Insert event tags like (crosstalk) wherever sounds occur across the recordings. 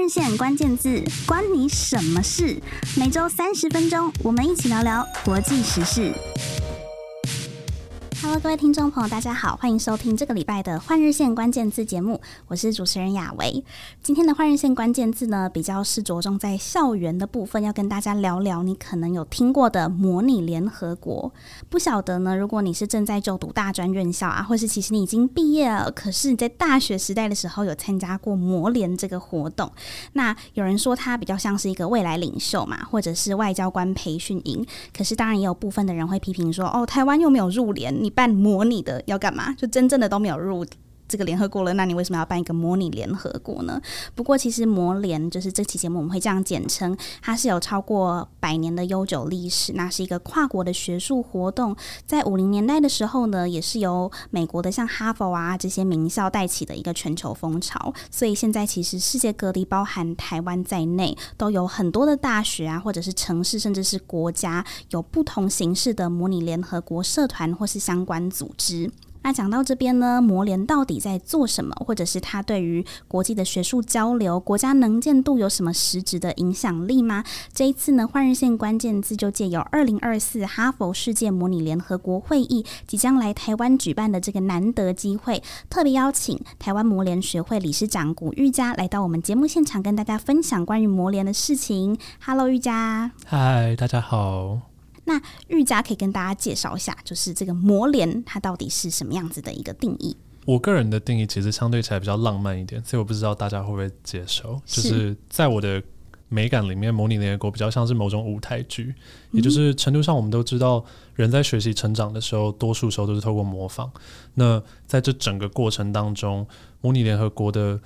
日线关键字，关你什么事？每周三十分钟，我们一起聊聊国际时事。Hello，各位听众朋友，大家好，欢迎收听这个礼拜的换日线关键字节目，我是主持人雅维。今天的换日线关键字呢，比较是着重在校园的部分，要跟大家聊聊你可能有听过的模拟联合国。不晓得呢，如果你是正在就读大专院校啊，或是其实你已经毕业了，可是你在大学时代的时候有参加过模联这个活动，那有人说它比较像是一个未来领袖嘛，或者是外交官培训营。可是当然也有部分的人会批评说，哦，台湾又没有入联，你。半模拟的要干嘛？就真正的都没有入这个联合国了，那你为什么要办一个模拟联合国呢？不过其实模联就是这期节目我们会这样简称，它是有超过百年的悠久历史，那是一个跨国的学术活动，在五零年代的时候呢，也是由美国的像哈佛啊这些名校带起的一个全球风潮，所以现在其实世界各地，包含台湾在内，都有很多的大学啊，或者是城市，甚至是国家，有不同形式的模拟联合国社团或是相关组织。那讲到这边呢，模联到底在做什么，或者是它对于国际的学术交流、国家能见度有什么实质的影响力吗？这一次呢，换日线关键字就借由二零二四哈佛世界模拟联合国会议即将来台湾举办的这个难得机会，特别邀请台湾模联学会理事长古玉佳来到我们节目现场，跟大家分享关于模联的事情。Hello，玉佳。嗨，大家好。那玉佳可以跟大家介绍一下，就是这个模联它到底是什么样子的一个定义？我个人的定义其实相对起来比较浪漫一点，所以我不知道大家会不会接受。是就是在我的美感里面，模拟联合国比较像是某种舞台剧，也就是程度上我们都知道，人在学习成长的时候，多数时候都是透过模仿。那在这整个过程当中，模拟联合国的。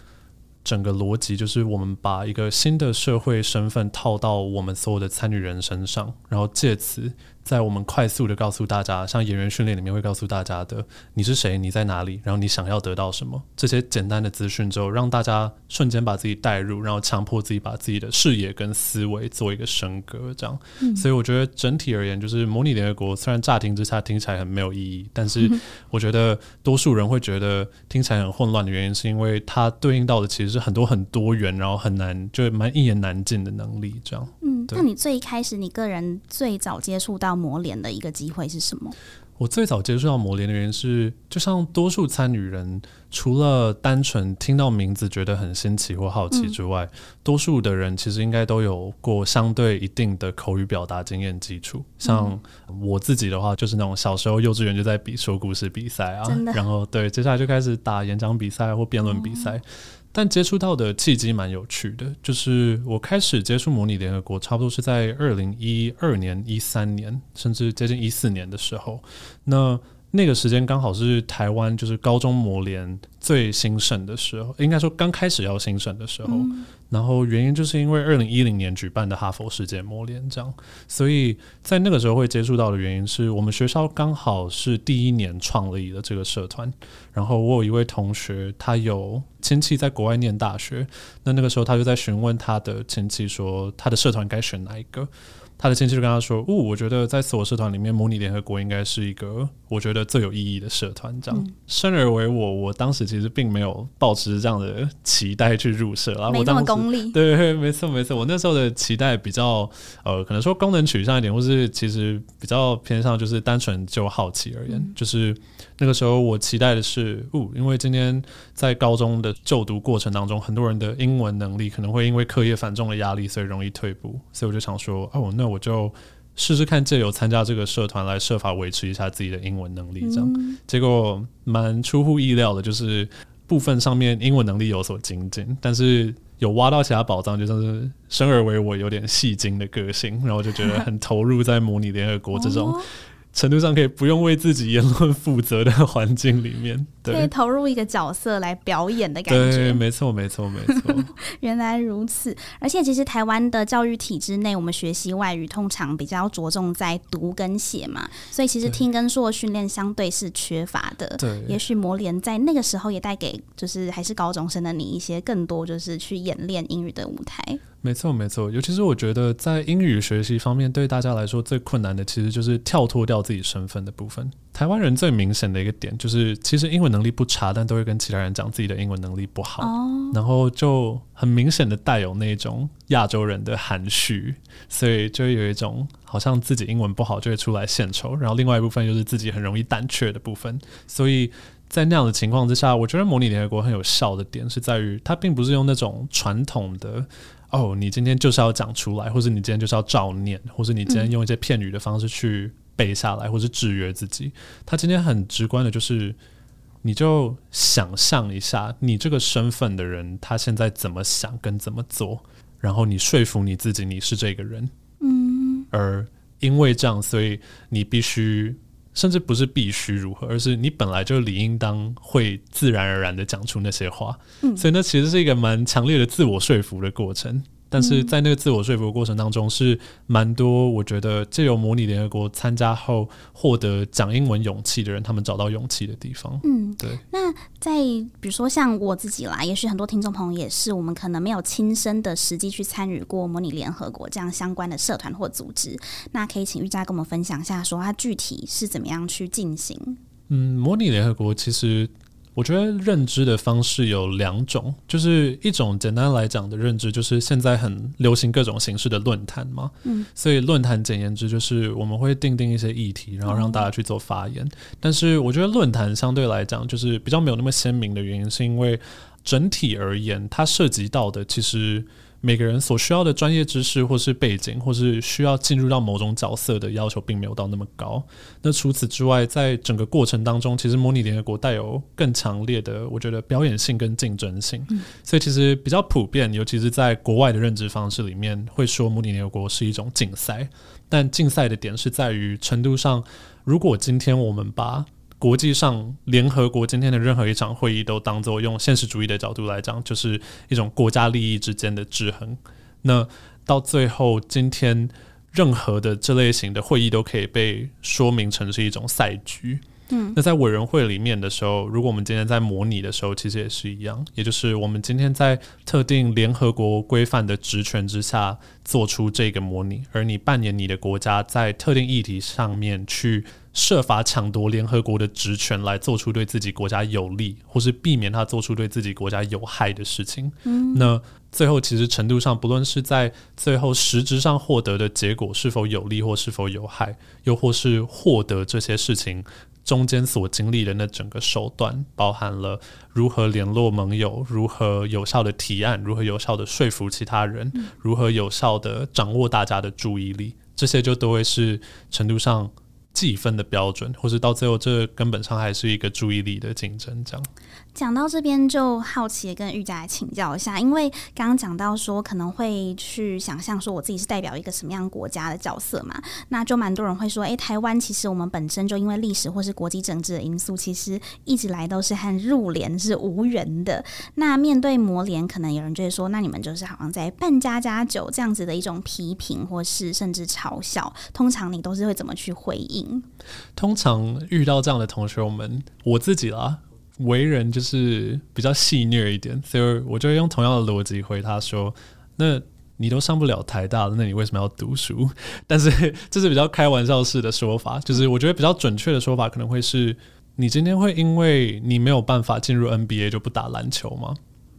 整个逻辑就是，我们把一个新的社会身份套到我们所有的参与人身上，然后借此。在我们快速的告诉大家，像演员训练里面会告诉大家的，你是谁，你在哪里，然后你想要得到什么，这些简单的资讯之后，让大家瞬间把自己带入，然后强迫自己把自己的视野跟思维做一个升格，这样。嗯、所以我觉得整体而言，就是模拟联合国虽然乍听之下听起来很没有意义，但是我觉得多数人会觉得听起来很混乱的原因，是因为它对应到的其实是很多很多元，然后很难，就蛮一言难尽的能力，这样。嗯，对那你最一开始，你个人最早接触到模联的一个机会是什么？我最早接触到磨联的原因是，就像多数参与人，除了单纯听到名字觉得很新奇或好奇之外，嗯、多数的人其实应该都有过相对一定的口语表达经验基础。像我自己的话，就是那种小时候幼稚园就在比说故事比赛啊，然后对，接下来就开始打演讲比赛或辩论比赛。嗯但接触到的契机蛮有趣的，就是我开始接触模拟联合国，差不多是在二零一二年、一三年，甚至接近一四年的时候。那那个时间刚好是台湾就是高中模联最兴盛的时候，应该说刚开始要兴盛的时候。嗯、然后原因就是因为二零一零年举办的哈佛世界模联这样，所以在那个时候会接触到的原因是我们学校刚好是第一年创立的这个社团。然后我有一位同学，他有亲戚在国外念大学，那那个时候他就在询问他的亲戚说，他的社团该选哪一个。他的亲戚就跟他说：“哦，我觉得在自我社团里面，模拟联合国应该是一个我觉得最有意义的社团。”这样，嗯、生而为我，我当时其实并没有抱持这样的期待去入社啊。没那么功利。对，没错，没错。我那时候的期待比较呃，可能说功能取向一点，或是其实比较偏向就是单纯就好奇而言，嗯、就是那个时候我期待的是，哦，因为今天在高中的就读过程当中，很多人的英文能力可能会因为课业繁重的压力，所以容易退步，所以我就想说，哦，那。我就试试看，借由参加这个社团来设法维持一下自己的英文能力，这样。嗯、结果蛮出乎意料的，就是部分上面英文能力有所精进，但是有挖到其他宝藏，就像是生而为我有点戏精的个性，然后就觉得很投入在模拟联合国这种。程度上可以不用为自己言论负责的环境里面，可以投入一个角色来表演的感觉。对，没错，没错，没错。(laughs) 原来如此，而且其实台湾的教育体制内，我们学习外语通常比较着重在读跟写嘛，所以其实听跟说的训练相对是缺乏的。对，也许模联在那个时候也带给就是还是高中生的你一些更多就是去演练英语的舞台。没错，没错，尤其是我觉得在英语学习方面，对大家来说最困难的，其实就是跳脱掉自己身份的部分。台湾人最明显的一个点就是，其实英文能力不差，但都会跟其他人讲自己的英文能力不好，哦、然后就很明显的带有那种亚洲人的含蓄，所以就会有一种好像自己英文不好就会出来献丑，然后另外一部分就是自己很容易胆怯的部分，所以在那样的情况之下，我觉得模拟联合国很有效的点是在于，它并不是用那种传统的哦，你今天就是要讲出来，或者你今天就是要照念，或者你今天用一些片语的方式去。背下来，或是制约自己。他今天很直观的，就是你就想象一下，你这个身份的人，他现在怎么想跟怎么做，然后你说服你自己，你是这个人。嗯。而因为这样，所以你必须，甚至不是必须如何，而是你本来就理应当会自然而然的讲出那些话。嗯。所以那其实是一个蛮强烈的自我说服的过程。但是在那个自我说服的过程当中，是蛮多我觉得借由模拟联合国参加后获得讲英文勇气的人，他们找到勇气的地方。嗯，对。那在比如说像我自己啦，也许很多听众朋友也是，我们可能没有亲身的实际去参与过模拟联合国这样相关的社团或组织，那可以请玉佳跟我们分享一下，说它具体是怎么样去进行？嗯，模拟联合国其实。我觉得认知的方式有两种，就是一种简单来讲的认知，就是现在很流行各种形式的论坛嘛，嗯，所以论坛简言之就是我们会定定一些议题，然后让大家去做发言。但是我觉得论坛相对来讲就是比较没有那么鲜明的原因，是因为整体而言，它涉及到的其实。每个人所需要的专业知识，或是背景，或是需要进入到某种角色的要求，并没有到那么高。那除此之外，在整个过程当中，其实模拟联合国带有更强烈的，我觉得表演性跟竞争性。嗯。所以其实比较普遍，尤其是在国外的认知方式里面，会说模拟联合国是一种竞赛。但竞赛的点是在于程度上，如果今天我们把国际上，联合国今天的任何一场会议都当做用现实主义的角度来讲，就是一种国家利益之间的制衡。那到最后，今天任何的这类型的会议都可以被说明成是一种赛局。嗯，那在委员会里面的时候，如果我们今天在模拟的时候，其实也是一样，也就是我们今天在特定联合国规范的职权之下做出这个模拟，而你扮演你的国家在特定议题上面去。设法抢夺联合国的职权，来做出对自己国家有利，或是避免他做出对自己国家有害的事情。嗯，那最后其实程度上，不论是在最后实质上获得的结果是否有利或是否有害，又或是获得这些事情中间所经历的那整个手段，包含了如何联络盟友，如何有效的提案，如何有效的说服其他人，如何有效的掌握大家的注意力，这些就都会是程度上。计分的标准，或是到最后，这根本上还是一个注意力的竞争，这样。讲到这边就好奇跟玉佳来请教一下，因为刚刚讲到说可能会去想象说我自己是代表一个什么样国家的角色嘛，那就蛮多人会说，诶，台湾其实我们本身就因为历史或是国际政治的因素，其实一直来都是和入联是无缘的。那面对磨联，可能有人就会说，那你们就是好像在扮家家酒这样子的一种批评，或是甚至嘲笑，通常你都是会怎么去回应？通常遇到这样的同学，我们我自己啦。为人就是比较戏谑一点，所以我就会用同样的逻辑回他说：“那你都上不了台大了，那你为什么要读书？” (laughs) 但是 (laughs) 这是比较开玩笑式的说法，就是我觉得比较准确的说法可能会是：你今天会因为你没有办法进入 NBA 就不打篮球吗？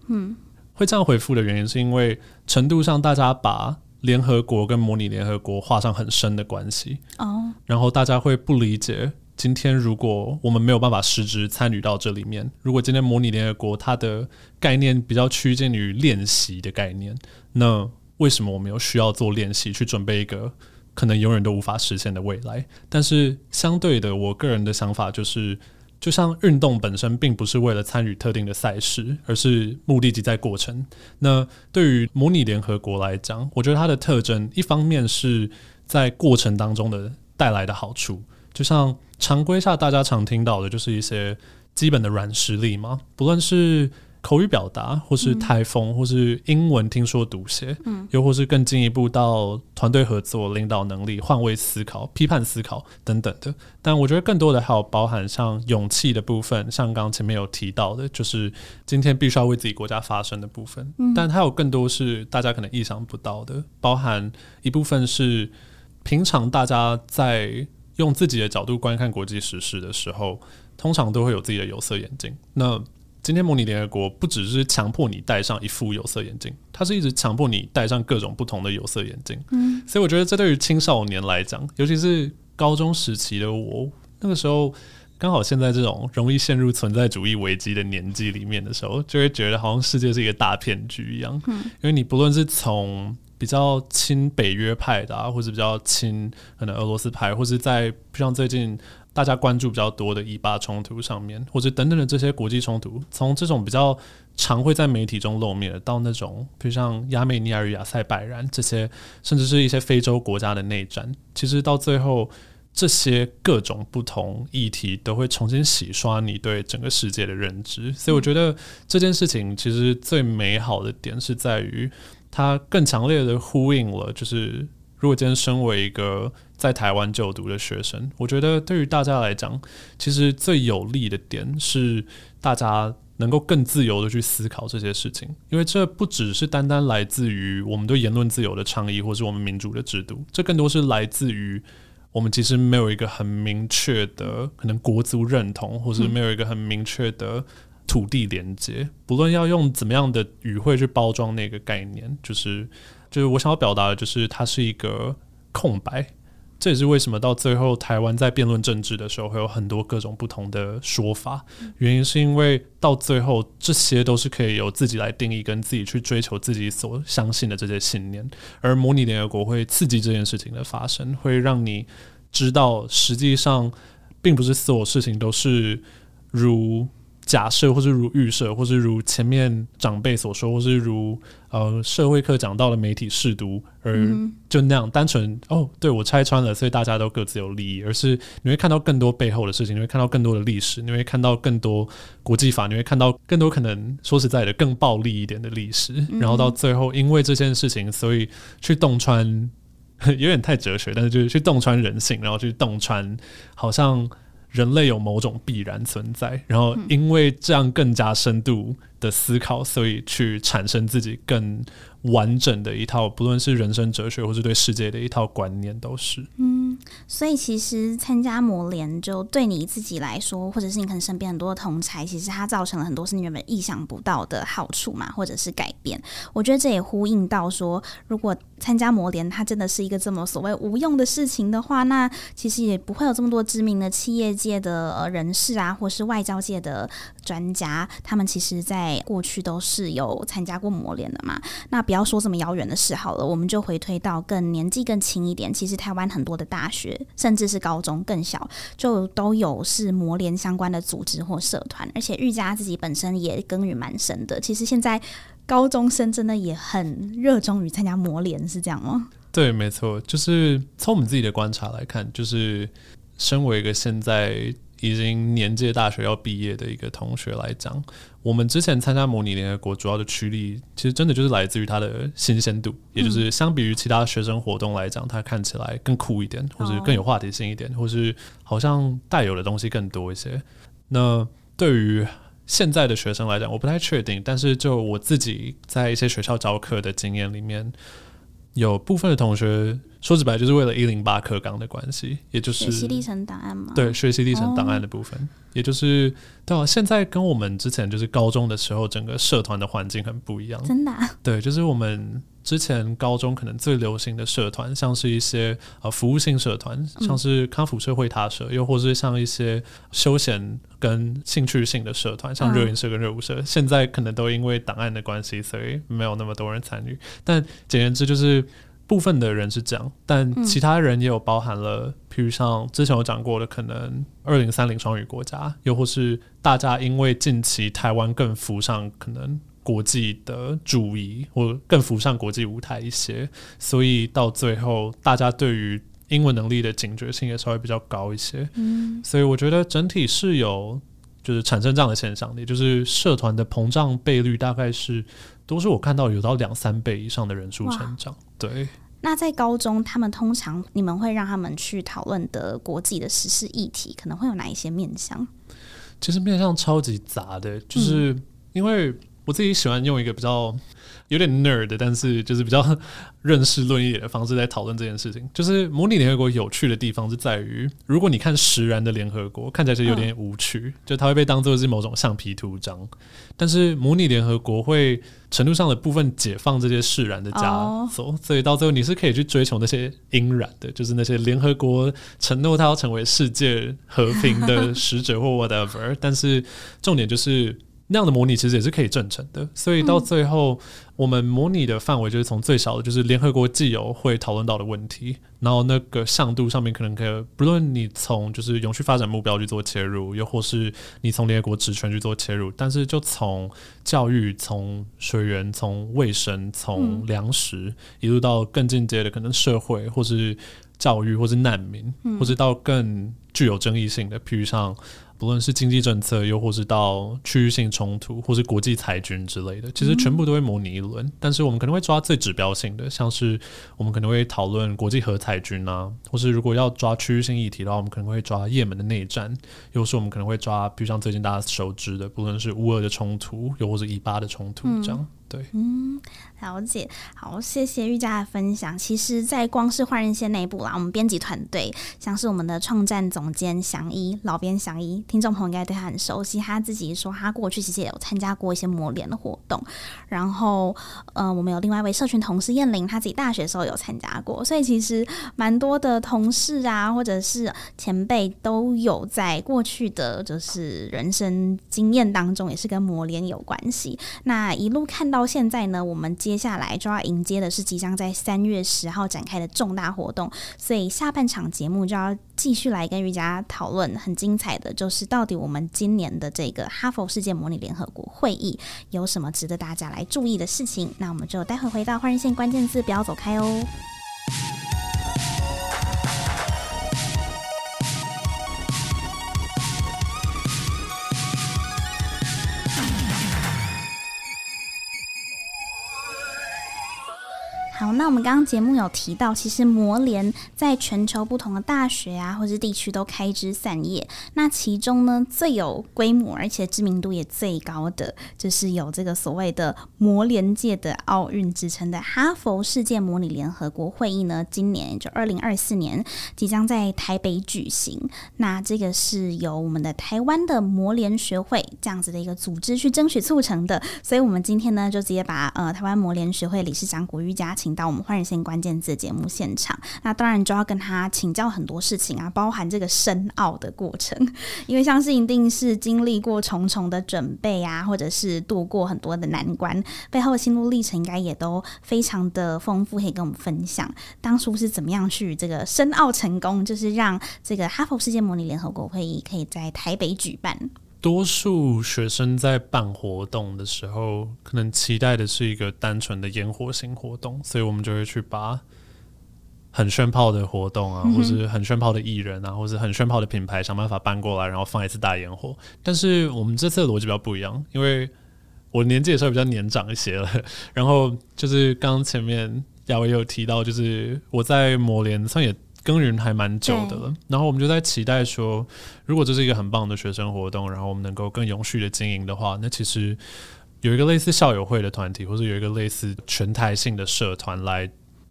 嗯，会这样回复的原因是因为程度上大家把联合国跟模拟联合国画上很深的关系哦，然后大家会不理解。今天如果我们没有办法实质参与到这里面，如果今天模拟联合国它的概念比较趋近于练习的概念，那为什么我们又需要做练习去准备一个可能永远都无法实现的未来？但是相对的，我个人的想法就是，就像运动本身并不是为了参与特定的赛事，而是目的即在过程。那对于模拟联合国来讲，我觉得它的特征一方面是在过程当中的带来的好处。就像常规下大家常听到的，就是一些基本的软实力嘛，不论是口语表达，或是台风，或是英文听说读写，嗯，又或是更进一步到团队合作、领导能力、换位思考、批判思考等等的。但我觉得更多的还有包含像勇气的部分，像刚前面有提到的，就是今天必须要为自己国家发声的部分。嗯，但还有更多是大家可能意想不到的，包含一部分是平常大家在。用自己的角度观看国际时事的时候，通常都会有自己的有色眼镜。那今天模拟联合国不只是强迫你戴上一副有色眼镜，它是一直强迫你戴上各种不同的有色眼镜。嗯，所以我觉得这对于青少年来讲，尤其是高中时期的我，那个时候刚好现在这种容易陷入存在主义危机的年纪里面的时候，就会觉得好像世界是一个大骗局一样。嗯，因为你不论是从比较亲北约派的啊，或者比较亲可能俄罗斯派，或是在像最近。大家关注比较多的以巴冲突上面，或者等等的这些国际冲突，从这种比较常会在媒体中露面的，到那种比如像亚美尼亚与亚塞拜然这些，甚至是一些非洲国家的内战，其实到最后，这些各种不同议题都会重新洗刷你对整个世界的认知。所以我觉得这件事情其实最美好的点是在于，它更强烈的呼应了，就是如果今天身为一个。在台湾就读的学生，我觉得对于大家来讲，其实最有利的点是大家能够更自由的去思考这些事情，因为这不只是单单来自于我们对言论自由的倡议，或是我们民主的制度，这更多是来自于我们其实没有一个很明确的可能国族认同，或是没有一个很明确的土地连接。不论要用怎么样的语汇去包装那个概念，就是就是我想要表达的，就是它是一个空白。这也是为什么到最后台湾在辩论政治的时候会有很多各种不同的说法，原因是因为到最后这些都是可以由自己来定义跟自己去追求自己所相信的这些信念，而模拟联合国会刺激这件事情的发生，会让你知道实际上并不是所有事情都是如。假设，或是如预设，或是如前面长辈所说，或是如呃社会课讲到的媒体试读，而就那样单纯哦，对我拆穿了，所以大家都各自有利益，而是你会看到更多背后的事情，你会看到更多的历史，你会看到更多国际法，你会看到更多可能说实在的更暴力一点的历史，然后到最后因为这件事情，所以去洞穿，(laughs) 有点太哲学，但是就是去洞穿人性，然后去洞穿好像。人类有某种必然存在，然后因为这样更加深度的思考，所以去产生自己更完整的一套，不论是人生哲学，或是对世界的一套观念，都是。所以其实参加模联，就对你自己来说，或者是你可能身边很多的同侪，其实它造成了很多是你原本意想不到的好处嘛，或者是改变。我觉得这也呼应到说，如果参加模联，它真的是一个这么所谓无用的事情的话，那其实也不会有这么多知名的企业界的人士啊，或是外交界的专家，他们其实在过去都是有参加过模联的嘛。那不要说这么遥远的事好了，我们就回推到更年纪更轻一点。其实台湾很多的大大学，甚至是高中更小，就都有是磨练相关的组织或社团。而且玉佳自己本身也耕耘蛮深的。其实现在高中生真的也很热衷于参加磨练，是这样吗？对，没错，就是从我们自己的观察来看，就是身为一个现在。已经年届大学要毕业的一个同学来讲，我们之前参加模拟联合国主要的驱力，其实真的就是来自于它的新鲜度，也就是相比于其他学生活动来讲，它看起来更酷一点，或是更有话题性一点，或是好像带有的东西更多一些。那对于现在的学生来讲，我不太确定，但是就我自己在一些学校教课的经验里面，有部分的同学。说直白，就是为了一零八课纲的关系，也就是学习历程档案嘛。对，学习历程档案的部分，哦、也就是对啊。现在跟我们之前就是高中的时候，整个社团的环境很不一样。真的、啊？对，就是我们之前高中可能最流行的社团，像是一些呃服务性社团，像是康辅社、会他社，又或是像一些休闲跟兴趣性的社团，像热音社跟热舞社，嗯、现在可能都因为档案的关系，所以没有那么多人参与。但简言之，就是。部分的人是这样，但其他人也有包含了，譬如像之前有讲过的，可能二零三零双语国家，又或是大家因为近期台湾更浮上可能国际的注意，或更浮上国际舞台一些，所以到最后大家对于英文能力的警觉性也稍微比较高一些。嗯，所以我觉得整体是有就是产生这样的现象的，也就是社团的膨胀倍率大概是。都是我看到有到两三倍以上的人数成长。对，那在高中，他们通常你们会让他们去讨论的国际的时事议题，可能会有哪一些面向？其实面向超级杂的，就是因为我自己喜欢用一个比较有点 nerd，但是就是比较认识论一点的方式在讨论这件事情。就是模拟联合国有趣的地方是在于，如果你看实然的联合国，看起来是有点无趣，嗯、就它会被当做是某种橡皮图章。但是模拟联合国会程度上的部分解放这些释然的枷锁，哦、所以到最后你是可以去追求那些应然的，就是那些联合国承诺它要成为世界和平的使者或 whatever。但是重点就是。那样的模拟其实也是可以证成的，所以到最后，我们模拟的范围就是从最小的，就是联合国既有会讨论到的问题，然后那个向度上面可能可以，不论你从就是永续发展目标去做切入，又或是你从联合国职权去做切入，但是就从教育、从水源、从卫生、从粮食，一路到更进阶的可能社会，或是教育，或是难民，或是到更具有争议性的，譬如像。不论是经济政策，又或是到区域性冲突，或是国际裁军之类的，其实全部都会模拟一轮。嗯、但是我们可能会抓最指标性的，像是我们可能会讨论国际核裁军啊，或是如果要抓区域性议题的话，我们可能会抓也门的内战，又是我们可能会抓，比如像最近大家熟知的，不论是乌俄的冲突，又或是以巴的冲突这样。嗯对，嗯，了解，好，谢谢玉佳的分享。其实，在光是换日线内部啦，我们编辑团队，像是我们的创战总监祥一，老编祥一，听众朋友应该对他很熟悉。他自己说，他过去其实也有参加过一些模联的活动。然后，呃，我们有另外一位社群同事燕玲，他自己大学的时候有参加过。所以，其实蛮多的同事啊，或者是前辈，都有在过去的就是人生经验当中，也是跟模联有关系。那一路看到。到现在呢，我们接下来就要迎接的是即将在三月十号展开的重大活动，所以下半场节目就要继续来跟瑜伽讨论很精彩的，就是到底我们今年的这个哈佛世界模拟联合国会议有什么值得大家来注意的事情。那我们就待会回到换人线关键字，不要走开哦。那我们刚刚节目有提到，其实模联在全球不同的大学啊，或是地区都开枝散叶。那其中呢，最有规模而且知名度也最高的，就是有这个所谓的模联界的奥运之称的哈佛世界模拟联合国会议呢，今年就二零二四年即将在台北举行。那这个是由我们的台湾的模联学会这样子的一个组织去争取促成的。所以我们今天呢，就直接把呃台湾模联学会理事长古玉佳请到我们换日线关键字节目现场，那当然就要跟他请教很多事情啊，包含这个申奥的过程，因为相信一定是经历过重重的准备啊，或者是度过很多的难关，背后的心路历程应该也都非常的丰富，可以跟我们分享。当初是怎么样去这个申奥成功，就是让这个哈佛世界模拟联合国会议可以在台北举办。多数学生在办活动的时候，可能期待的是一个单纯的烟火型活动，所以我们就会去把很炫炮的活动啊，或是很炫炮的艺人啊，或是很炫炮的品牌，想办法搬过来，然后放一次大烟火。但是我们这次的逻辑比较不一样，因为我年纪也稍微比较年长一些了，然后就是刚前面雅维有提到，就是我在模联算也。耕耘还蛮久的了，然后我们就在期待说，如果这是一个很棒的学生活动，然后我们能够更永续的经营的话，那其实有一个类似校友会的团体，或者有一个类似全台性的社团来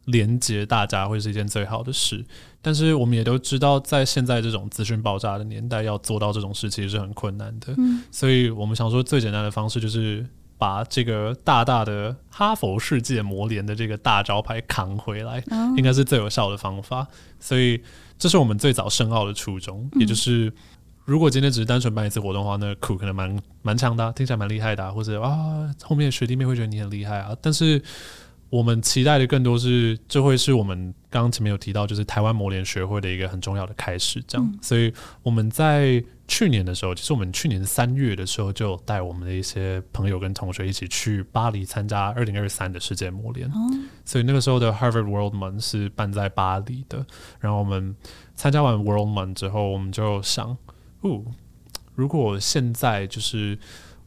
连接大家，会是一件最好的事。但是我们也都知道，在现在这种资讯爆炸的年代，要做到这种事其实是很困难的。嗯，所以我们想说，最简单的方式就是。把这个大大的哈佛世界魔联的这个大招牌扛回来，应该是最有效的方法。所以，这是我们最早申奥的初衷，也就是如果今天只是单纯办一次活动的话，那苦可能蛮蛮强的，听起来蛮厉害的，或者啊，后面的学弟妹会觉得你很厉害啊，但是。我们期待的更多是，这会是我们刚刚前面有提到，就是台湾模联学会的一个很重要的开始，这样。嗯、所以我们在去年的时候，其实我们去年三月的时候，就带我们的一些朋友跟同学一起去巴黎参加二零二三的世界模联。嗯、所以那个时候的 Harvard World Month 是办在巴黎的。然后我们参加完 World Month 之后，我们就想，哦，如果现在就是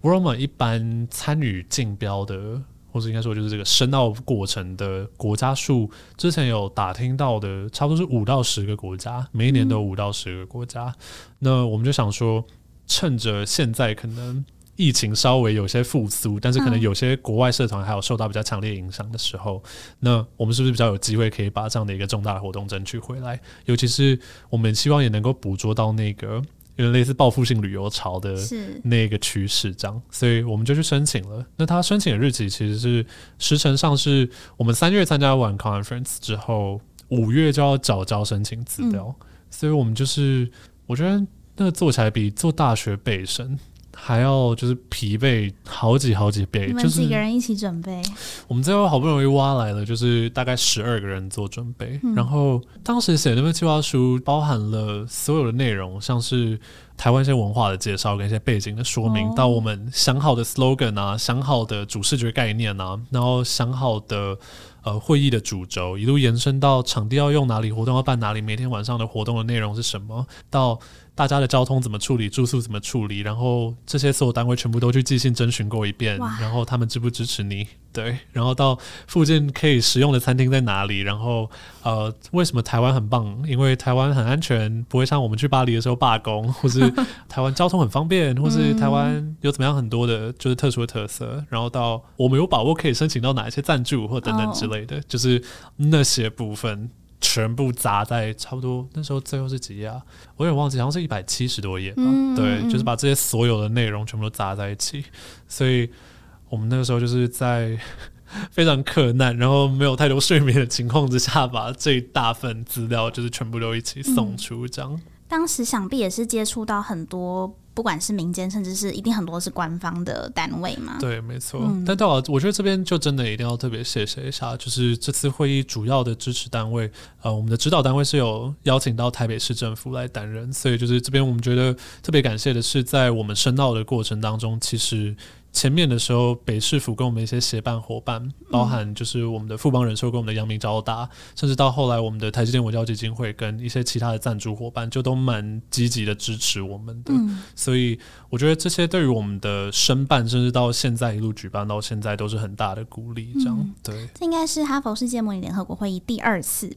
World Month 一般参与竞标的。或者应该说，就是这个申奥过程的国家数，之前有打听到的，差不多是五到十个国家，每一年都有五到十个国家。嗯、那我们就想说，趁着现在可能疫情稍微有些复苏，但是可能有些国外社团还有受到比较强烈影响的时候，嗯，那我们是不是比较有机会可以把这样的一个重大的活动争取回来？尤其是我们希望也能够捕捉到那个。有点类似报复性旅游潮的那个趋势，这样，所以我们就去申请了。那他申请的日期其实是时程上是我们三月参加完 conference 之后，五月就要找交申请资料，嗯，所以我们就是我觉得那个做起来比做大学备审。还要就是疲惫好几好几倍，你们几个人一起准备？就是、我们最后好不容易挖来了，就是大概十二个人做准备。嗯、然后当时写那份计划书包含了所有的内容，像是台湾一些文化的介绍跟一些背景的说明，哦、到我们想好的 slogan 啊，想好的主视觉概念啊，然后想好的呃会议的主轴，一路延伸到场地要用哪里，活动要办哪里，每天晚上的活动的内容是什么，到。大家的交通怎么处理，住宿怎么处理，然后这些所有单位全部都去寄信征询过一遍，然后他们支不支持你？对，然后到附近可以食用的餐厅在哪里？然后呃，为什么台湾很棒？因为台湾很安全，不会像我们去巴黎的时候罢工，或是 (laughs) 台湾交通很方便，或是台湾有怎么样很多的就是特殊的特色。然后到我们有把握可以申请到哪一些赞助或等等之类的，就是那些部分。全部砸在差不多那时候最后是几页啊？我有点忘记，好像是一百七十多页吧。嗯、对，就是把这些所有的内容全部都砸在一起，所以我们那个时候就是在非常困难，然后没有太多睡眠的情况之下，把这一大份资料就是全部都一起送出，这样。嗯、当时想必也是接触到很多。不管是民间，甚至是一定很多是官方的单位嘛？对，没错。嗯、但到了，我觉得这边就真的一定要特别谢谢一下，就是这次会议主要的支持单位，呃，我们的指导单位是有邀请到台北市政府来担任，所以就是这边我们觉得特别感谢的是，在我们申奥的过程当中，其实。前面的时候，北市府跟我们一些协办伙伴，包含就是我们的富邦人寿跟我们的阳明交大，甚至到后来我们的台积电文教基金会跟一些其他的赞助伙伴，就都蛮积极的支持我们的。嗯、所以我觉得这些对于我们的申办，甚至到现在一路举办到现在，都是很大的鼓励。这样、嗯、对，这应该是哈佛世界模拟联合国会议第二次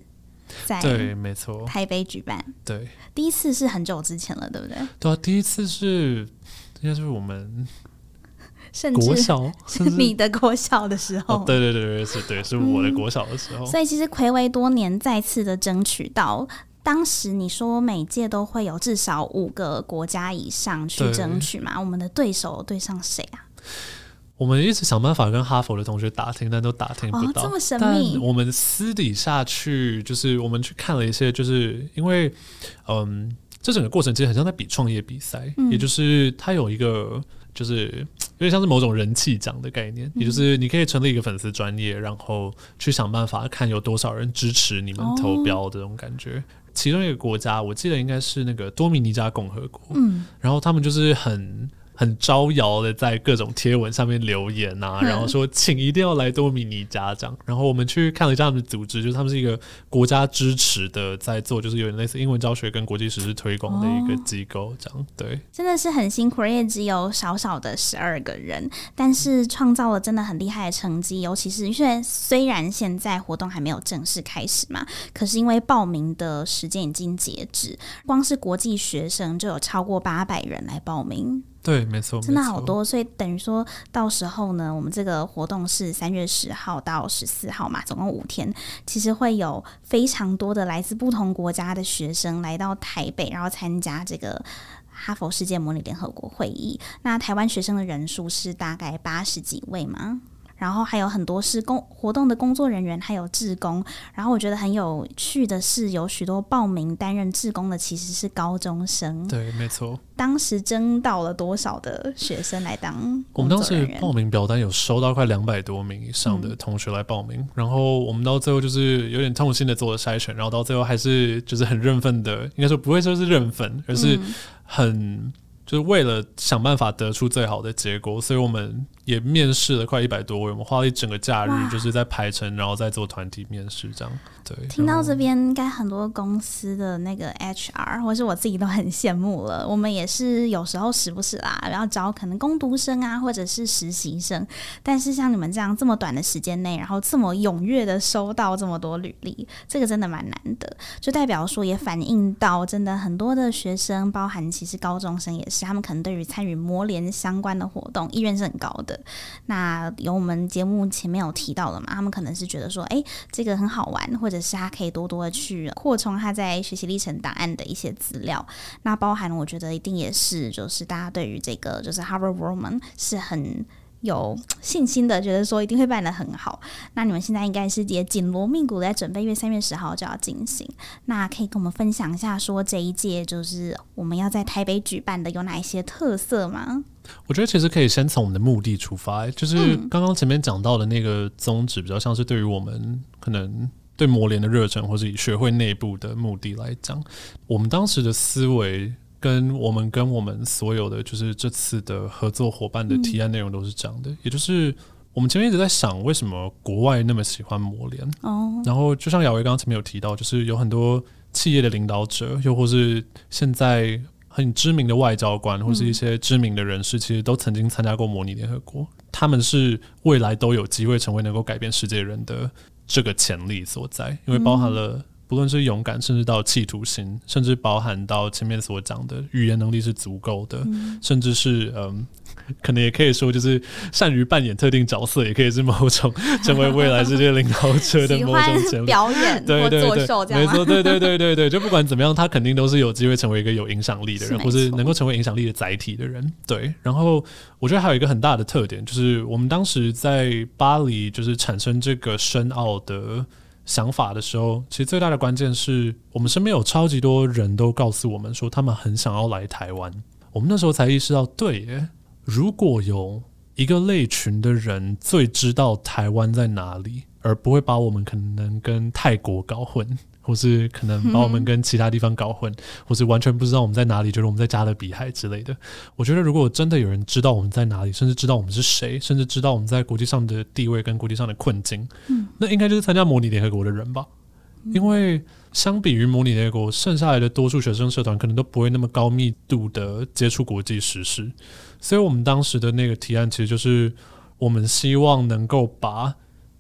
在对，没错，台北举办。对，第一次是很久之前了，对不对？对啊，第一次是应该是我们。甚至是 (laughs) 你的国小的时候，哦、对对对对，是对，是我的国小的时候。嗯、所以其实暌违多年，再次的争取到，当时你说每届都会有至少五个国家以上去争取嘛？我们的对手对上谁啊？我们一直想办法跟哈佛的同学打听，但都打听不到。哦、这么神秘。我们私底下去，就是我们去看了一些，就是因为，嗯，这整个过程其实很像在比创业比赛，嗯、也就是它有一个。就是有点像是某种人气奖的概念，也就是你可以成立一个粉丝专业，然后去想办法看有多少人支持你们投标这种感觉。其中一个国家，我记得应该是那个多米尼加共和国，嗯，然后他们就是很。很招摇的在各种贴文上面留言呐、啊，然后说请一定要来多米尼加这样。然后我们去看了一下他们的组织，就是他们是一个国家支持的，在做就是有点类似英文教学跟国际实施推广的一个机构这样。对，真的是很辛苦，也只有少少的十二个人，但是创造了真的很厉害的成绩。尤其是因为虽然现在活动还没有正式开始嘛，可是因为报名的时间已经截止，光是国际学生就有超过八百人来报名。对，没错，真的好多，所以等于说到时候呢，我们这个活动是三月十号到十四号嘛，总共五天，其实会有非常多的来自不同国家的学生来到台北，然后参加这个哈佛世界模拟联合国会议。那台湾学生的人数是大概八十几位嘛。然后还有很多是工活动的工作人员，还有志工。然后我觉得很有趣的是，有许多报名担任志工的其实是高中生。对，没错。当时征到了多少的学生来当？我们当时报名表单有收到快两百多名以上的同学来报名，嗯、然后我们到最后就是有点痛心的做了筛选，然后到最后还是就是很认份的，应该说不会说是认份，而是很。就是为了想办法得出最好的结果，所以我们也面试了快一百多位，我们花了一整个假日，就是在排程，然后再做团体面试，这样。对，听到这边，应该很多公司的那个 HR 或是我自己都很羡慕了。我们也是有时候时不时啦，然后找可能工读生啊，或者是实习生。但是像你们这样这么短的时间内，然后这么踊跃的收到这么多履历，这个真的蛮难的。就代表说，也反映到真的很多的学生，包含其实高中生也是，他们可能对于参与模联相关的活动意愿是很高的。那有我们节目前面有提到的嘛？他们可能是觉得说，哎，这个很好玩，或者是他可以多多的去扩充他在学习历程档案的一些资料。那包含我觉得一定也是，就是大家对于这个就是 Harvard Roman 是很有信心的，觉得说一定会办得很好。那你们现在应该是也紧锣密鼓的在准备，因为三月十号就要进行。那可以跟我们分享一下，说这一届就是我们要在台北举办的有哪一些特色吗？我觉得其实可以先从我们的目的出发，就是刚刚前面讲到的那个宗旨，比较像是对于我们可能对模联的热忱，或是以学会内部的目的来讲，我们当时的思维跟我们跟我们所有的就是这次的合作伙伴的提案内容都是这样的，也就是我们前面一直在想，为什么国外那么喜欢磨联？哦，然后就像雅维刚刚前面有提到，就是有很多企业的领导者，又或是现在。很知名的外交官或是一些知名的人士，其实都曾经参加过模拟联合国。他们是未来都有机会成为能够改变世界人的这个潜力所在，因为包含了不论是勇敢，甚至到企图心，甚至包含到前面所讲的语言能力是足够的，甚至是嗯。可能也可以说，就是善于扮演特定角色，也可以是某种 (laughs) 成为未来世界领导者的 (laughs) 某种潜力。表演对对对，没错，对对对对对，就不管怎么样，他肯定都是有机会成为一个有影响力的人，或是能够成为影响力的载体的人。对，然后我觉得还有一个很大的特点，就是我们当时在巴黎就是产生这个深奥的想法的时候，其实最大的关键是我们身边有超级多人都告诉我们说，他们很想要来台湾。我们那时候才意识到，对耶。如果有一个类群的人最知道台湾在哪里，而不会把我们可能跟泰国搞混，或是可能把我们 (laughs) 跟其他地方搞混，或是完全不知道我们在哪里，觉得我们在加勒比海之类的。我觉得，如果真的有人知道我们在哪里，甚至知道我们是谁，甚至知道我们在国际上的地位跟国际上的困境，那应该就是参加模拟联合国的人吧？因为相比于模拟联合国，剩下来的多数学生社团可能都不会那么高密度的接触国际时事。所以，我们当时的那个提案，其实就是我们希望能够把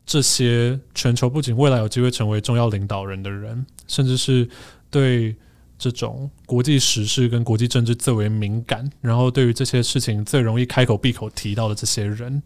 这些全球不仅未来有机会成为重要领导人的人，甚至是对这种国际时事跟国际政治最为敏感，然后对于这些事情最容易开口闭口提到的这些人。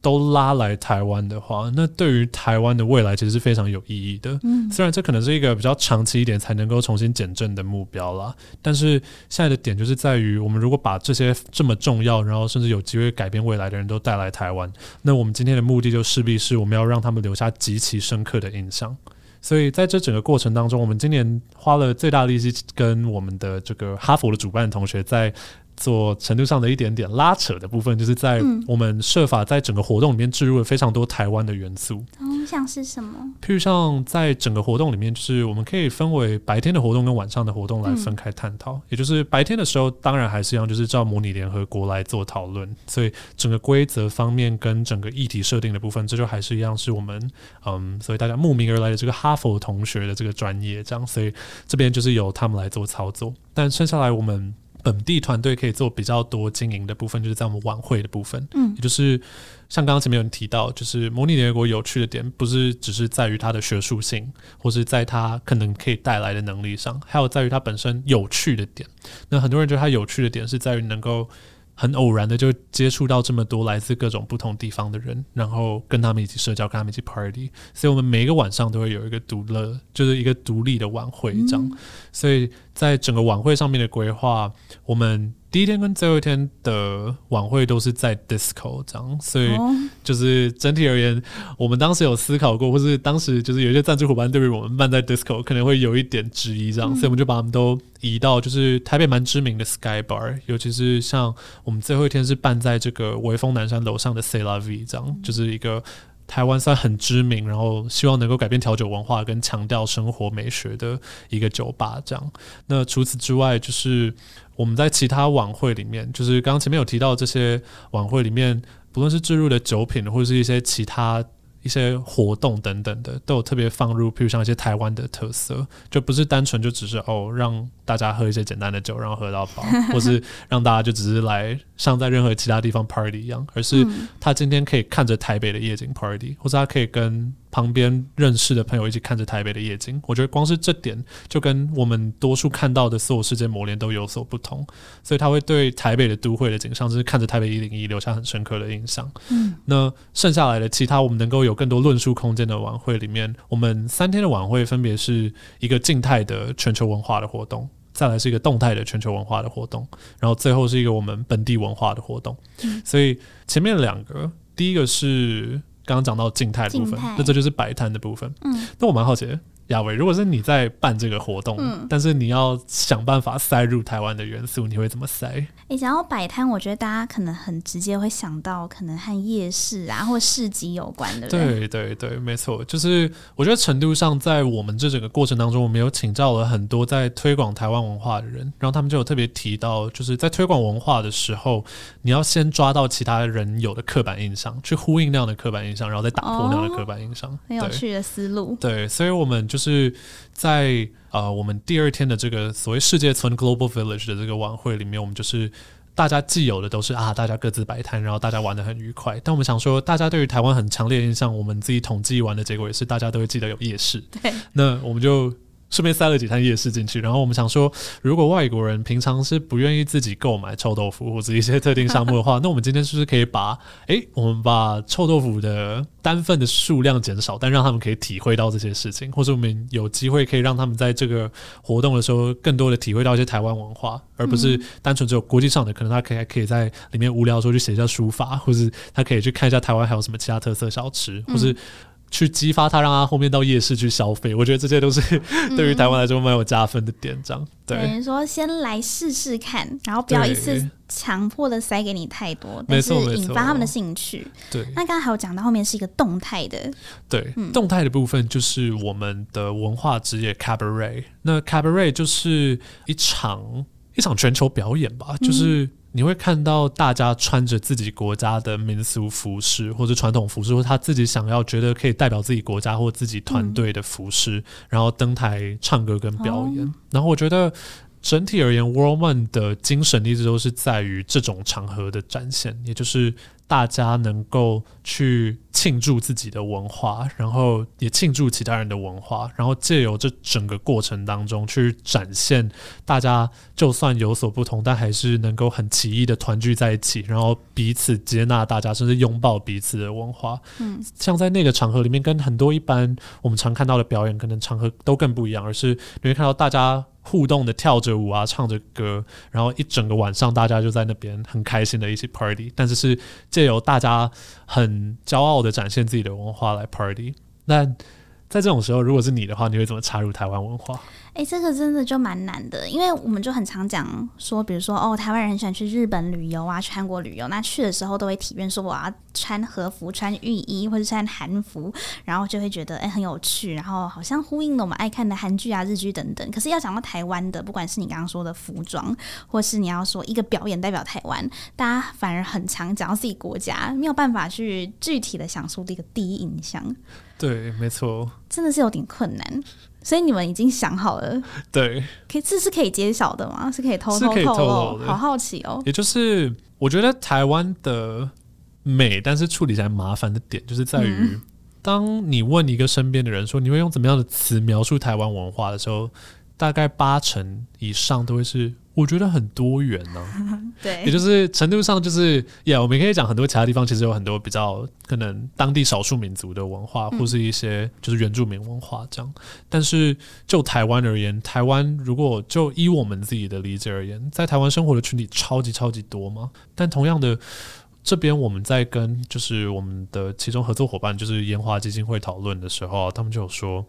都拉来台湾的话，那对于台湾的未来其实是非常有意义的。嗯，虽然这可能是一个比较长期一点才能够重新减震的目标啦，但是现在的点就是在于，我们如果把这些这么重要，然后甚至有机会改变未来的人都带来台湾，那我们今天的目的就势必是我们要让他们留下极其深刻的印象。所以在这整个过程当中，我们今年花了最大力气跟我们的这个哈佛的主办同学在。做程度上的一点点拉扯的部分，就是在我们设法在整个活动里面置入了非常多台湾的元素。嗯，像是什么？譬如像在整个活动里面，就是我们可以分为白天的活动跟晚上的活动来分开探讨。也就是白天的时候，当然还是一样，就是照模拟联合国来做讨论。所以整个规则方面跟整个议题设定的部分，这就还是一样是我们嗯，所以大家慕名而来的这个哈佛同学的这个专业这样。所以这边就是由他们来做操作。但剩下来我们。本地团队可以做比较多经营的部分，就是在我们晚会的部分，嗯，也就是像刚刚前面有人提到，就是模拟联合国有趣的点，不是只是在于它的学术性，或是在它可能可以带来的能力上，还有在于它本身有趣的点。那很多人觉得它有趣的点是在于能够。很偶然的就接触到这么多来自各种不同地方的人，然后跟他们一起社交，跟他们一起 party，所以我们每一个晚上都会有一个独乐，就是一个独立的晚会这样。所以在整个晚会上面的规划，我们。第一天跟最后一天的晚会都是在 disco 这样，所以就是整体而言，我们当时有思考过，或是当时就是有一些赞助伙伴对于我们办在 disco 可能会有一点质疑这样，所以我们就把他们都移到就是台北蛮知名的 Sky Bar，尤其是像我们最后一天是办在这个微风南山楼上的 C'est La Vie 这样，就是一个。台湾算很知名，然后希望能够改变调酒文化跟强调生活美学的一个酒吧，这样。那除此之外，就是我们在其他晚会里面，就是刚刚前面有提到这些晚会里面，不论是置入的酒品或者是一些其他。一些活动等等的都有特别放入，譬如像一些台湾的特色，就不是单纯就只是哦让大家喝一些简单的酒，然后喝到饱，(laughs) 或是让大家就只是来像在任何其他地方 party 一样，而是他今天可以看着台北的夜景 party，或者他可以跟。旁边认识的朋友一起看着台北的夜景，我觉得光是这点就跟我们多数看到的所有世界磨练都有所不同，所以他会对台北的都会的景象，就是看着台北一零一留下很深刻的印象。嗯，那剩下来的其他我们能够有更多论述空间的晚会里面，我们三天的晚会分别是一个静态的全球文化的活动，再来是一个动态的全球文化的活动，然后最后是一个我们本地文化的活动。嗯，所以前面两个，第一个是。刚刚讲到静态的部分，那这就是摆摊的部分。嗯，那我蛮好奇的。亚伟，如果是你在办这个活动，嗯，但是你要想办法塞入台湾的元素，你会怎么塞？你想要摆摊，我觉得大家可能很直接会想到可能和夜市啊或市集有关的。对对对，没错，就是我觉得程度上，在我们这整个过程当中，我们有请教了很多在推广台湾文化的人，然后他们就有特别提到，就是在推广文化的时候，你要先抓到其他人有的刻板印象，去呼应那样的刻板印象，然后再打破那样的刻板印象。哦，很有趣的思路。对，所以我们就。就是在呃，我们第二天的这个所谓世界村 （Global Village） 的这个晚会里面，我们就是大家既有的都是啊，大家各自摆摊，然后大家玩的很愉快。但我们想说，大家对于台湾很强烈的印象，我们自己统计完的结果也是，大家都会记得有夜市。(laughs) 对，那我们就。顺便塞了几摊夜市进去，然后我们想说，如果外国人平常是不愿意自己购买臭豆腐或者一些特定项目的话，那我们今天是不是可以把，哎、欸，我们把臭豆腐的单份的数量减少，但让他们可以体会到这些事情，或者我们有机会可以让他们在这个活动的时候，更多的体会到一些台湾文化，而不是单纯只有国际上的，可能他可以还可以在里面无聊的时候去写一下书法，或是他可以去看一下台湾还有什么其他特色小吃，或是。去激发他，让他后面到夜市去消费。我觉得这些都是对于台湾来说蛮有加分的点。这样，对，等于说先来试试看，然后不要一次强迫的塞给你太多，但是引发他们的兴趣。对，那刚刚还有讲到后面是一个动态的，对，嗯、动态的部分就是我们的文化职业 cabaret。那 cabaret 就是一场一场全球表演吧，就是。嗯你会看到大家穿着自己国家的民俗服饰，或者传统服饰，或他自己想要觉得可以代表自己国家或自己团队的服饰，嗯、然后登台唱歌跟表演。哦、然后我觉得整体而言，World One 的精神一直都是在于这种场合的展现，也就是。大家能够去庆祝自己的文化，然后也庆祝其他人的文化，然后借由这整个过程当中去展现，大家就算有所不同，但还是能够很奇异的团聚在一起，然后彼此接纳大家，甚至拥抱彼此的文化。嗯，像在那个场合里面，跟很多一般我们常看到的表演，可能场合都更不一样，而是你会看到大家。互动的跳着舞啊，唱着歌，然后一整个晚上大家就在那边很开心的一起 party，但是是借由大家很骄傲的展现自己的文化来 party。那在这种时候，如果是你的话，你会怎么插入台湾文化？哎、这个真的就蛮难的，因为我们就很常讲说，比如说哦，台湾人很喜欢去日本旅游啊，去韩国旅游，那去的时候都会体验说我要穿和服、穿浴衣或者穿韩服，然后就会觉得哎、很有趣，然后好像呼应了我们爱看的韩剧啊、日剧等等。可是要讲到台湾的，不管是你刚刚说的服装，或是你要说一个表演代表台湾，大家反而很常讲到自己国家，没有办法去具体的想出这个第一印象。对，没错，真的是有点困难。所以你们已经想好了，对，可以这是可以揭晓的吗？是可以偷偷透露？好好奇哦。也就是我觉得台湾的美，但是处理起来麻烦的点，就是在于，嗯、当你问一个身边的人说你会用怎么样的词描述台湾文化的时候，大概八成以上都会是。我觉得很多元呢、啊，(laughs) 对，也就是程度上就是，呀，我们可以讲很多其他地方其实有很多比较可能当地少数民族的文化，或是一些就是原住民文化这样。但是就台湾而言，台湾如果就依我们自己的理解而言，在台湾生活的群体超级超级多嘛。但同样的，这边我们在跟就是我们的其中合作伙伴就是烟花基金会讨论的时候，他们就有说。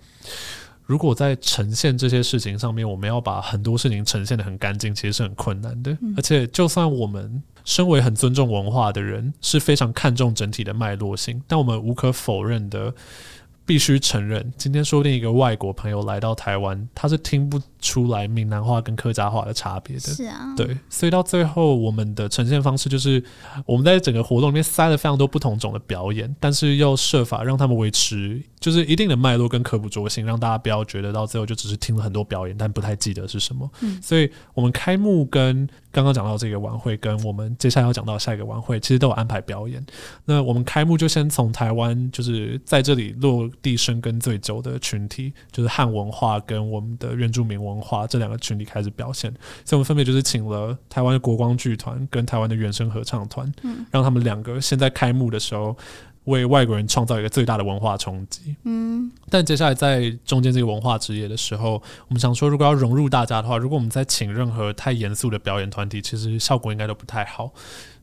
如果在呈现这些事情上面，我们要把很多事情呈现的很干净，其实是很困难的。而且，就算我们身为很尊重文化的人，是非常看重整体的脉络性，但我们无可否认的，必须承认，今天说不定一个外国朋友来到台湾，他是听不出来闽南话跟客家话的差别的。是啊，对，所以到最后，我们的呈现方式就是我们在整个活动里面塞了非常多不同种的表演，但是又设法让他们维持就是一定的脉络跟可捕捉性，让大家不要觉得到最后就只是听了很多表演，但不太记得是什么。嗯，所以我们开幕跟刚刚讲到这个晚会，跟我们接下来要讲到下一个晚会，其实都有安排表演。那我们开幕就先从台湾，就是在这里落。地生根最久的群体就是汉文化跟我们的原住民文化这两个群体开始表现，所以我们分别就是请了台湾的国光剧团跟台湾的原声合唱团，嗯，让他们两个现在开幕的时候为外国人创造一个最大的文化冲击，嗯，但接下来在中间这个文化之夜的时候，我们想说，如果要融入大家的话，如果我们再请任何太严肃的表演团体，其实效果应该都不太好。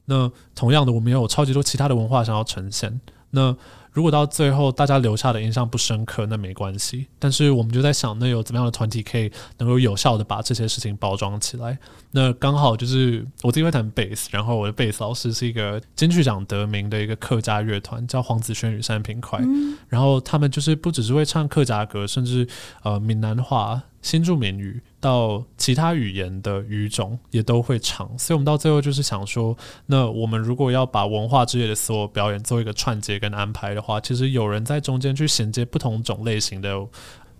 那同样的，我们也有超级多其他的文化想要呈现，那。如果到最后大家留下的印象不深刻，那没关系。但是我们就在想，那有怎么样的团体可以能够有效的把这些事情包装起来？那刚好就是我自己会弹贝斯，然后我的贝斯老师是一个金曲奖得名的一个客家乐团，叫黄子轩与三平快。嗯、然后他们就是不只是会唱客家歌，甚至呃闽南话。新住民语到其他语言的语种也都会唱，所以我们到最后就是想说，那我们如果要把文化之类的所有表演做一个串接跟安排的话，其实有人在中间去衔接不同种类型的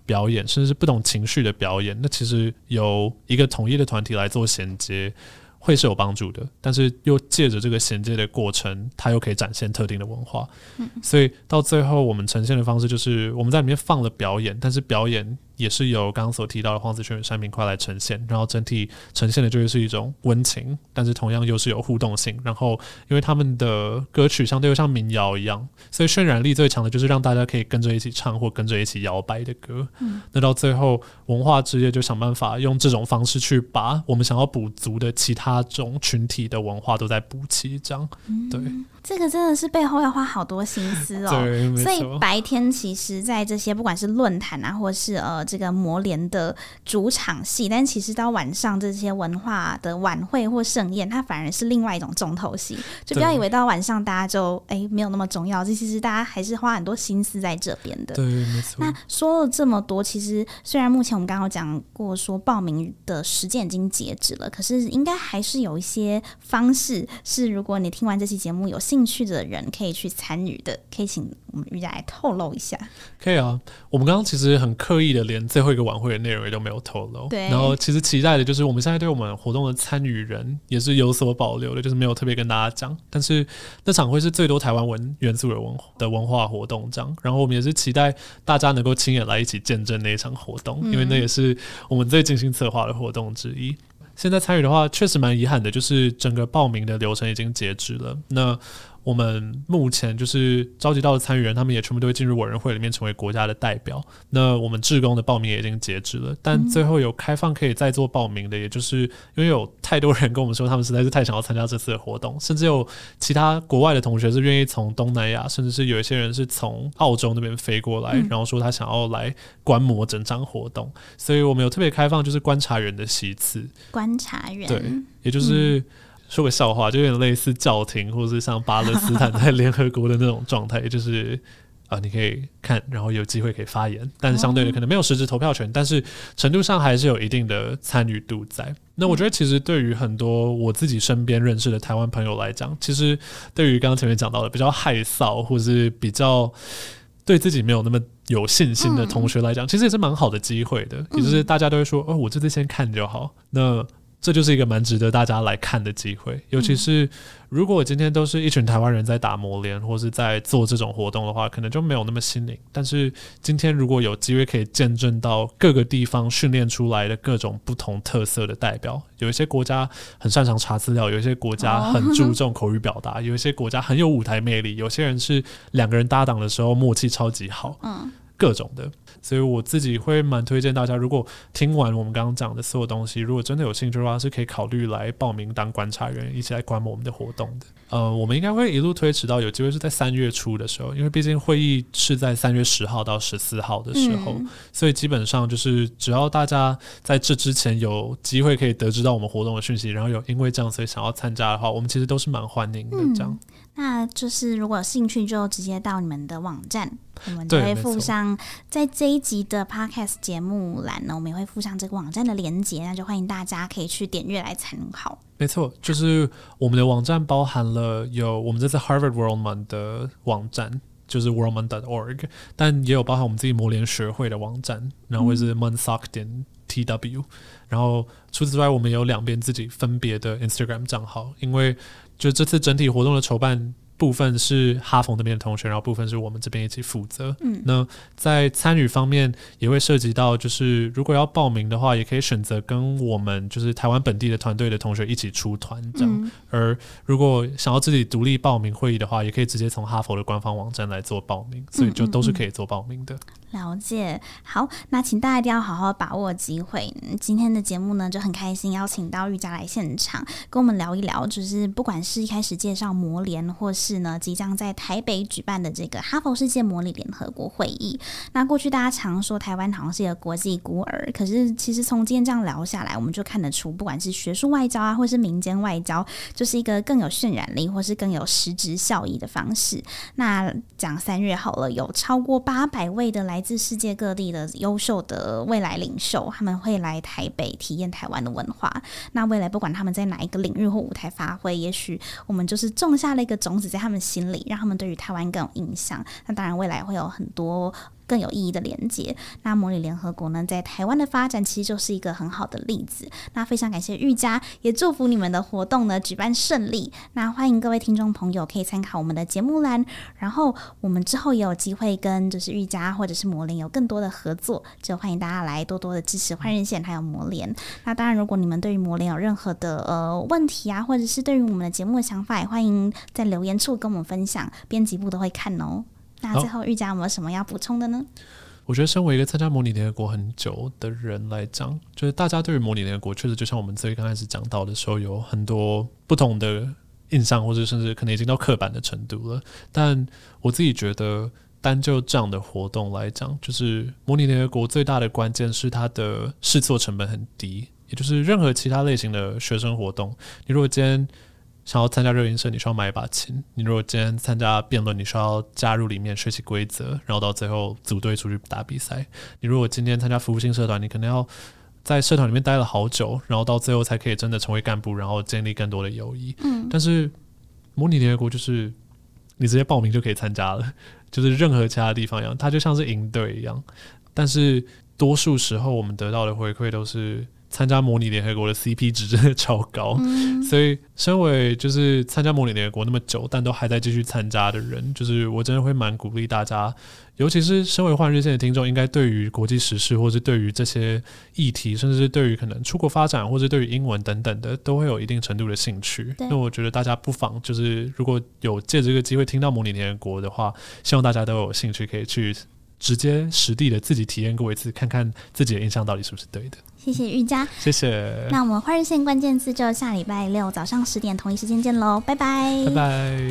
表演，甚至是不同情绪的表演，那其实由一个统一的团体来做衔接，会是有帮助的。但是又借着这个衔接的过程，它又可以展现特定的文化。所以到最后我们呈现的方式就是我们在里面放了表演，但是表演。也是由刚刚所提到的黄子轩与三平快来呈现，然后整体呈现的就会是一种温情，但是同样又是有互动性。然后因为他们的歌曲相对又像民谣一样，所以渲染力最强的就是让大家可以跟着一起唱或跟着一起摇摆的歌。嗯，那到最后文化之夜就想办法用这种方式去把我们想要补足的其他种群体的文化都在补齐，这样对。这个真的是背后要花好多心思哦。对，所以白天其实，在这些不管是论坛啊，或是呃这个魔联的主场戏，但其实到晚上这些文化的晚会或盛宴，它反而是另外一种重头戏。就不要以为到晚上大家就哎没有那么重要，这其实大家还是花很多心思在这边的。对，没错。那说了这么多，其实虽然目前我们刚刚讲过说报名的时间已经截止了，可是应该还是有一些方式是，如果你听完这期节目有兴兴趣的人可以去参与的，可以请我们瑜伽来透露一下。可以啊，我们刚刚其实很刻意的连最后一个晚会的内容也都没有透露。对，然后其实期待的就是我们现在对我们活动的参与人也是有所保留的，就是没有特别跟大家讲。但是那场会是最多台湾文元素的文的文化活动，这样。然后我们也是期待大家能够亲眼来一起见证那一场活动，嗯、因为那也是我们最精心策划的活动之一。现在参与的话，确实蛮遗憾的，就是整个报名的流程已经截止了。那我们目前就是召集到的参与人，他们也全部都会进入委员会里面成为国家的代表。那我们志工的报名也已经截止了，但最后有开放可以再做报名的，也就是因为有太多人跟我们说，他们实在是太想要参加这次的活动，甚至有其他国外的同学是愿意从东南亚，甚至是有一些人是从澳洲那边飞过来，然后说他想要来观摩整场活动。所以我们有特别开放就是观察员的席次，观察员对，也就是。说个笑话，就有点类似教廷，或者是像巴勒斯坦在联合国的那种状态，就是啊、你可以看，然后有机会可以发言，但是相对的可能没有实质投票权，但是程度上还是有一定的参与度在。那我觉得其实对于很多我自己身边认识的台湾朋友来讲，其实对于刚刚前面讲到的比较害臊，或者是比较对自己没有那么有信心的同学来讲，其实也是蛮好的机会的。也就是大家都会说，哦，我这次先看就好。那这就是一个蛮值得大家来看的机会，尤其是如果今天都是一群台湾人在打磨联，或是在做这种活动的话，可能就没有那么新颖。但是今天如果有机会可以见证到各个地方训练出来的各种不同特色的代表，有一些国家很擅长查资料，有一些国家很注重口语表达，有一些国家很有舞台魅力，有些人是两个人搭档的时候默契超级好，嗯，各种的。所以我自己会蛮推荐大家，如果听完我们刚刚讲的所有东西，如果真的有兴趣的话，是可以考虑来报名当观察员，一起来观摩我们的活动的。呃，我们应该会一路推迟到有机会是在三月初的时候，因为毕竟会议是在三月十号到十四号的时候，嗯，所以基本上就是只要大家在这之前有机会可以得知到我们活动的讯息，然后有因为这样所以想要参加的话，我们其实都是蛮欢迎的。这样。那就是如果有兴趣，就直接到你们的网站，我们就会附上在这一集的 Podcast 节目栏呢，我们也会附上这个网站的连接，那就欢迎大家可以去点阅来参考。没错，就是我们的网站包含了有我们这次 Harvard World Month 的网站，就是 worldmonth.org，但也有包含我们自己模联学会的网站，然后会是 monsoc 点 tw，然后除此之外，我们有两边自己分别的 Instagram 账号，因为就这次整体活动的筹办。部分是哈佛那边的同学，然后部分是我们这边一起负责。嗯，那在参与方面也会涉及到，就是如果要报名的话，也可以选择跟我们就是台湾本地的团队的同学一起出团这样。嗯、而如果想要自己独立报名会议的话，也可以直接从哈佛的官方网站来做报名，所以就都是可以做报名的。嗯嗯嗯了解，好，那请大家一定要好好把握机会。今天的节目呢，就很开心邀请到玉佳来现场，跟我们聊一聊，就是不管是一开始介绍模联，或是呢即将在台北举办的这个哈佛世界模拟联合国会议。那过去大家常说台湾好像是一个国际孤儿，可是其实从今天这样聊下来，我们就看得出，不管是学术外交啊，或是民间外交，就是一个更有渲染力，或是更有实质效益的方式。那讲三月好了，有超过八百位的来。来自世界各地的优秀的未来领袖，他们会来台北体验台湾的文化。那未来不管他们在哪一个领域或舞台发挥，也许我们就是种下了一个种子在他们心里，让他们对于台湾更有印象。那当然，未来会有很多。更有意义的连接。那模拟联合国呢，在台湾的发展其实就是一个很好的例子。那非常感谢玉佳，也祝福你们的活动呢举办顺利。那欢迎各位听众朋友可以参考我们的节目栏，然后我们之后也有机会跟就是玉佳或者是模联有更多的合作，就欢迎大家来多多的支持换日线还有模联。那当然，如果你们对于模联有任何的呃问题啊，或者是对于我们的节目的想法，也欢迎在留言处跟我们分享，编辑部都会看哦。那最后，玉佳有没有什么要补充的呢？我觉得，身为一个参加模拟联合国很久的人来讲，就是大家对于模拟联合国确实就像我们最刚开始讲到的时候，有很多不同的印象，或者甚至可能已经到刻板的程度了。但我自己觉得，单就这样的活动来讲，就是模拟联合国最大的关键是它的试错成本很低，也就是任何其他类型的学生活动，你如果今天想要参加热音社，你需要买一把琴。你如果今天参加辩论，你需要加入里面学习规则，然后到最后组队出去打比赛。你如果今天参加服务性社团，你可能要在社团里面待了好久，然后到最后才可以真的成为干部，然后建立更多的友谊。嗯，但是模拟联合国就是你直接报名就可以参加了，就是任何其他地方一样，它就像是营队一样。但是多数时候我们得到的回馈都是。参加模拟联合国的 CP 值真的超高，嗯、所以身为就是参加模拟联合国那么久，但都还在继续参加的人，就是我真的会蛮鼓励大家，尤其是身为换日线的听众，应该对于国际时事，或是对于这些议题，甚至是对于可能出国发展，或是对于英文等等的，都会有一定程度的兴趣。那我觉得大家不妨就是如果有借这个机会听到模拟联合国的话，希望大家都有兴趣可以去直接实地的自己体验过一次看看自己的印象到底是不是对的。谢谢玉佳谢谢。那我们换日线关键字就下礼拜六早上十点同一时间见喽拜拜。拜拜。